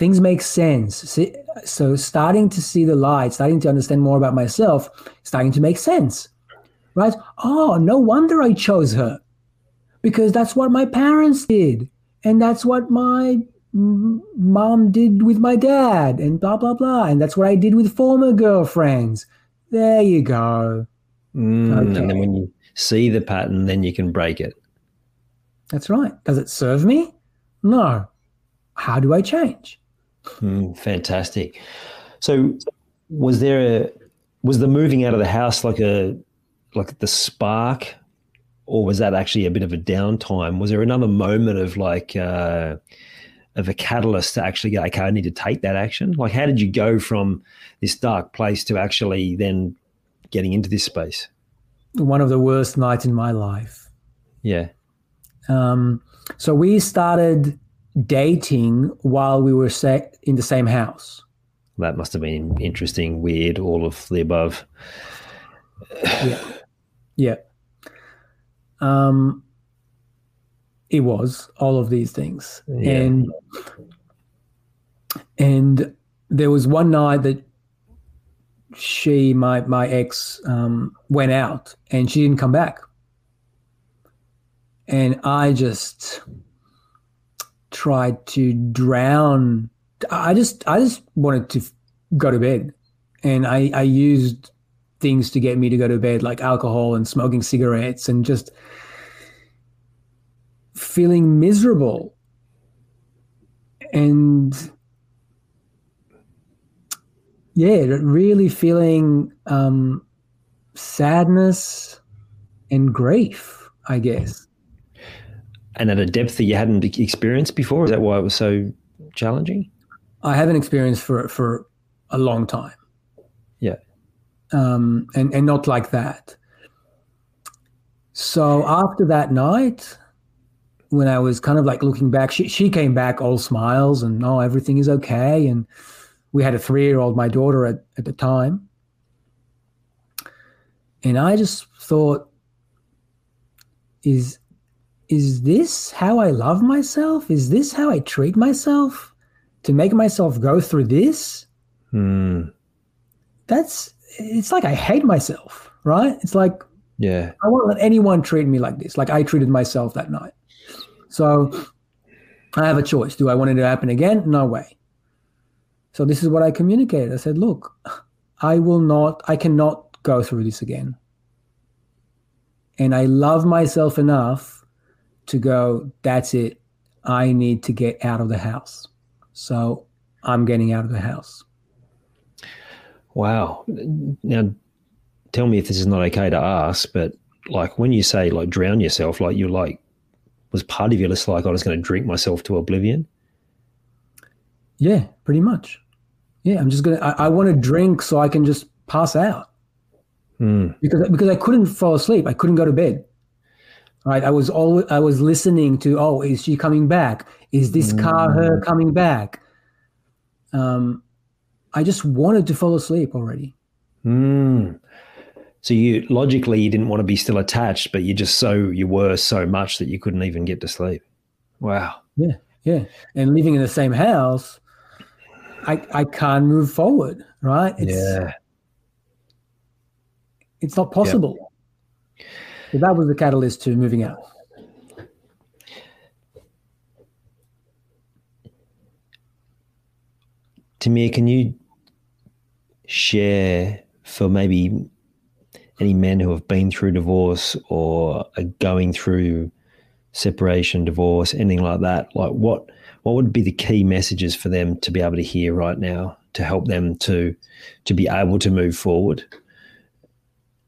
Speaker 2: Things make sense. See, so starting to see the light, starting to understand more about myself, starting to make sense. Right? Oh, no wonder I chose her. Because that's what my parents did. And that's what my mom did with my dad and blah blah blah and that's what I did with former girlfriends. There you go.
Speaker 1: Mm,
Speaker 2: Okay.
Speaker 1: And then when you see the pattern, then you can break it.
Speaker 2: That's right. Does it serve me? No. How do I change?
Speaker 1: Mm, fantastic. So, was there a was the moving out of the house like a like the spark, or was that actually a bit of a downtime? Was there another moment of like uh, of a catalyst to actually go, okay, I need to take that action? Like, how did you go from this dark place to actually then getting into this space?
Speaker 2: One of the worst nights in my life.
Speaker 1: Yeah.
Speaker 2: Um, so we started dating while we were sa- in the same house.
Speaker 1: That must have been interesting, weird, all of the above.
Speaker 2: Yeah. Um, it was all of these things,
Speaker 1: Yeah.
Speaker 2: and and there was one night that she, my my ex, um, went out and she didn't come back, and I just tried to drown. I just I just wanted to go to bed, and I I used things to get me to go to bed, like alcohol and smoking cigarettes, and just feeling miserable. And yeah, really feeling um, sadness and grief, I guess.
Speaker 1: And at a depth that you hadn't experienced before? Is that why it was so challenging?
Speaker 2: I haven't experienced for for a long time.
Speaker 1: Yeah.
Speaker 2: Um, and and not like that. So after that night, when I was kind of like looking back, she she came back all smiles and oh everything is okay, and we had a three year old, my daughter at at the time, and I just thought, is is this how I love myself? Is this how I treat myself? To make myself go through this?
Speaker 1: Hmm.
Speaker 2: That's it's like I hate myself, right? It's like
Speaker 1: Yeah.
Speaker 2: I won't let anyone treat me like this, like I treated myself that night. So I have a choice. Do I want it to happen again? No way. So this is what I communicated. I said, look, I will not, I cannot go through this again. And I love myself enough to go, that's it. I need to get out of the house. So I'm getting out of the house.
Speaker 1: Wow. Now, tell me if this is not okay to ask, but like when you say like drown yourself, like you're like, was part of your list like I was going to drink myself to oblivion?
Speaker 2: Yeah, pretty much. Yeah, I'm just gonna. I, I want to drink so I can just pass out
Speaker 1: Hmm.
Speaker 2: because because I couldn't fall asleep. I couldn't go to bed. Right. I was always I was listening to. Oh, is she coming back? Is this car her coming back? Um, I just wanted to fall asleep already.
Speaker 1: Hmm. So you logically you didn't want to be still attached, but you just so you were so much that you couldn't even get to sleep. Wow.
Speaker 2: Yeah, yeah. And living in the same house, I I can't move forward, right? It's,
Speaker 1: yeah.
Speaker 2: It's not possible. So that was the catalyst to moving out.
Speaker 1: Tamir, can you share for maybe any men who have been through divorce or are going through separation, divorce, anything like that? Like what what would be the key messages for them to be able to hear right now to help them to to be able to move forward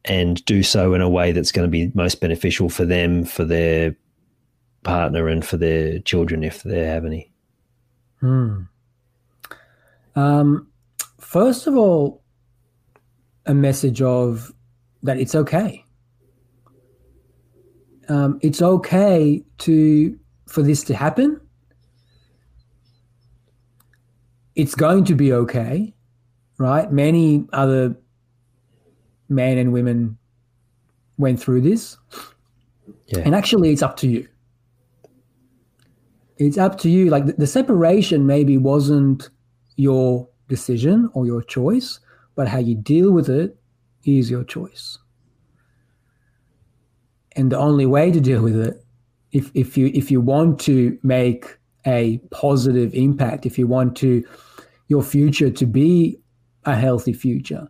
Speaker 1: and do so in a way that's going to be most beneficial for them, for their partner, and for their children if they have any?
Speaker 2: Hmm. Um, first of all, a message of that it's okay. Um, it's okay to for this to happen. It's going to be okay, right? Many other men and women went through this.
Speaker 1: Yeah.
Speaker 2: And actually, it's up to you. It's up to you. Like the, the separation maybe wasn't your decision or your choice, but how you deal with it is your choice. And the only way to deal with it, if, if you if you want to make a positive impact, if you want to your future to be a healthy future,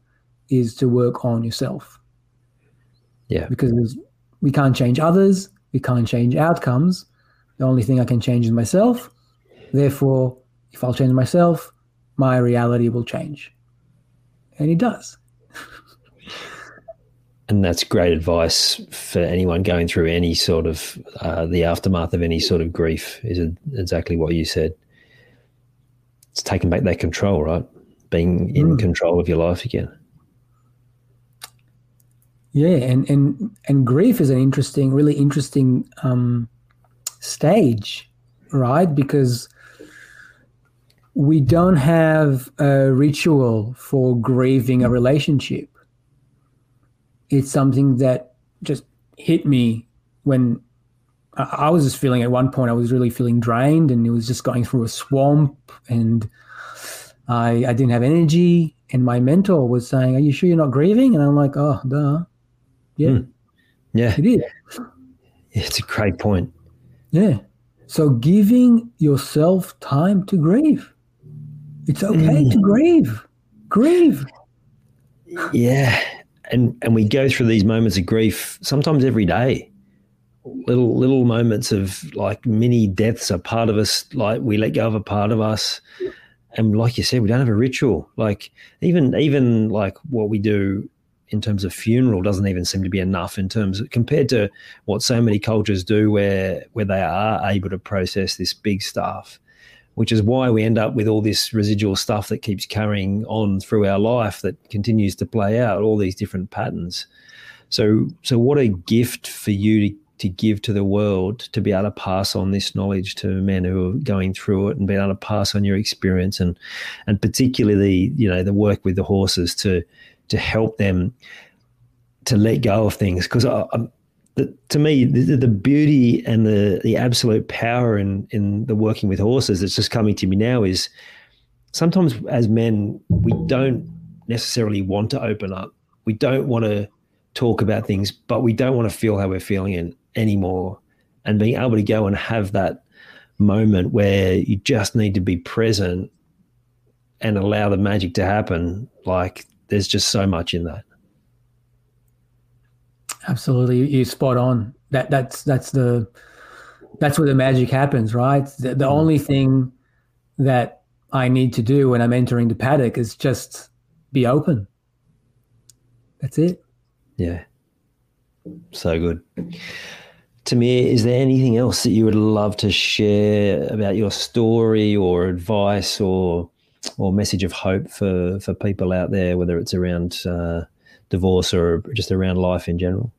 Speaker 2: is to work on yourself.
Speaker 1: Yeah.
Speaker 2: Because we can't change others, we can't change outcomes. The only thing I can change is myself. Therefore, if I'll change myself, my reality will change. And it does.
Speaker 1: and that's great advice for anyone going through any sort of uh, the aftermath of any sort of grief is exactly what you said it's taking back that control right being in mm. control of your life again
Speaker 2: yeah and and and grief is an interesting really interesting um, stage right because we don't have a ritual for grieving a relationship. It's something that just hit me when I was just feeling at one point, I was really feeling drained and it was just going through a swamp and I, I didn't have energy. And my mentor was saying, Are you sure you're not grieving? And I'm like, Oh, duh. Yeah. Mm.
Speaker 1: Yeah.
Speaker 2: It is.
Speaker 1: It's a great point.
Speaker 2: Yeah. So giving yourself time to grieve. It's okay mm. to grieve. Grieve.
Speaker 1: Yeah. And and we go through these moments of grief sometimes every day. Little little moments of like mini deaths are part of us, like we let go of a part of us. And like you said, we don't have a ritual. Like even even like what we do in terms of funeral doesn't even seem to be enough in terms of, compared to what so many cultures do where where they are able to process this big stuff which is why we end up with all this residual stuff that keeps carrying on through our life that continues to play out all these different patterns. So, so what a gift for you to, to give to the world to be able to pass on this knowledge to men who are going through it and be able to pass on your experience and, and particularly, you know, the work with the horses to, to help them to let go of things. Because to me, the, the, beauty and the the absolute power in in the working with horses that's just coming to me now is sometimes as men we don't necessarily want to open up. We don't want to talk about things, but we don't want to feel how we're feeling in, anymore. And being able to go and have that moment where you just need to be present and allow the magic to happen, like there's just so much in that.
Speaker 2: Absolutely, you're spot on. That that's that's the that's where the magic happens, right? The, the mm. only thing that I need to do when I'm entering the paddock is just be open. That's it.
Speaker 1: Yeah. So good. Tamir, is there anything else that you would love to share about your story or advice or or message of hope for for people out there, whether it's around uh, divorce or just around life in general?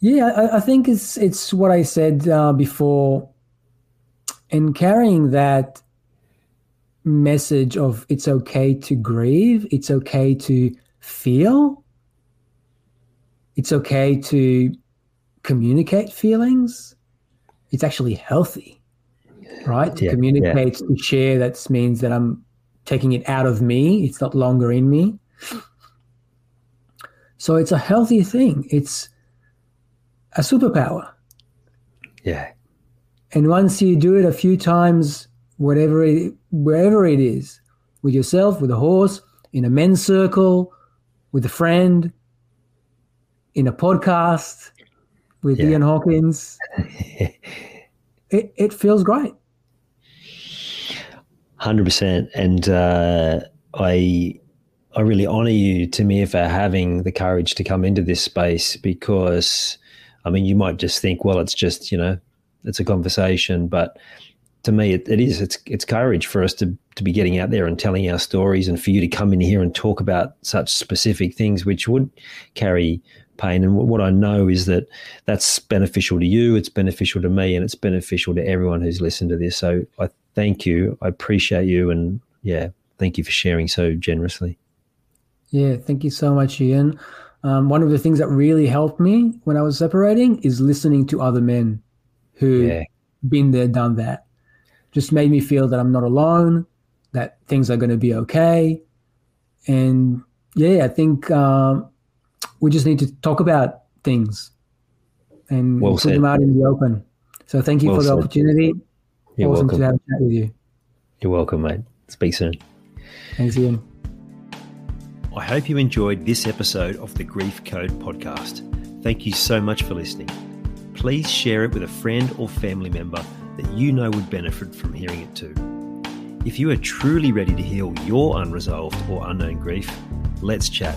Speaker 2: Yeah, I, I think it's it's what I said uh, before, and carrying that message of it's okay to grieve, it's okay to feel, it's okay to communicate feelings, it's actually healthy, right? To
Speaker 1: Yeah,
Speaker 2: communicate, to share, that means that I'm taking it out of me. It's not longer in me. So it's a healthy thing. It's a superpower.
Speaker 1: Yeah.
Speaker 2: And once you do it a few times, whatever it, wherever it is, with yourself, with a horse, in a men's circle, with a friend, in a podcast, with
Speaker 1: Yeah.
Speaker 2: Ian Hawkins, it, it feels great.
Speaker 1: Hundred percent, and uh, I I really honour you, Tamir, for having the courage to come into this space because, I mean, you might just think, well, it's just you know, it's a conversation, but to me, it, it is. It's it's courage for us to to be getting out there and telling our stories, and for you to come in here and talk about such specific things, which would carry pain. And what I know is that that's beneficial to you, it's beneficial to me, and it's beneficial to everyone who's listened to this. So I thank you. I appreciate you, and yeah, thank you for sharing so generously.
Speaker 2: Yeah, thank you so much, Ian. Um, one of the things that really helped me when I was separating is listening to other men who
Speaker 1: Yeah,
Speaker 2: been there, done that. Just made me feel that I'm not alone, that things are going to be okay. And yeah, I think um, we just need to talk about things and
Speaker 1: Well
Speaker 2: put
Speaker 1: said.
Speaker 2: them out in the open. So thank you
Speaker 1: Well
Speaker 2: for the
Speaker 1: said.
Speaker 2: opportunity.
Speaker 1: you're
Speaker 2: awesome
Speaker 1: welcome.
Speaker 2: to have a chat with you.
Speaker 1: You're welcome, mate. Speak soon.
Speaker 2: Thanks, Ian.
Speaker 1: I hope you enjoyed this episode of the Grief Code podcast. Thank you so much for listening. Please share it with a friend or family member that you know would benefit from hearing it too. If you are truly ready to heal your unresolved or unknown grief, let's chat.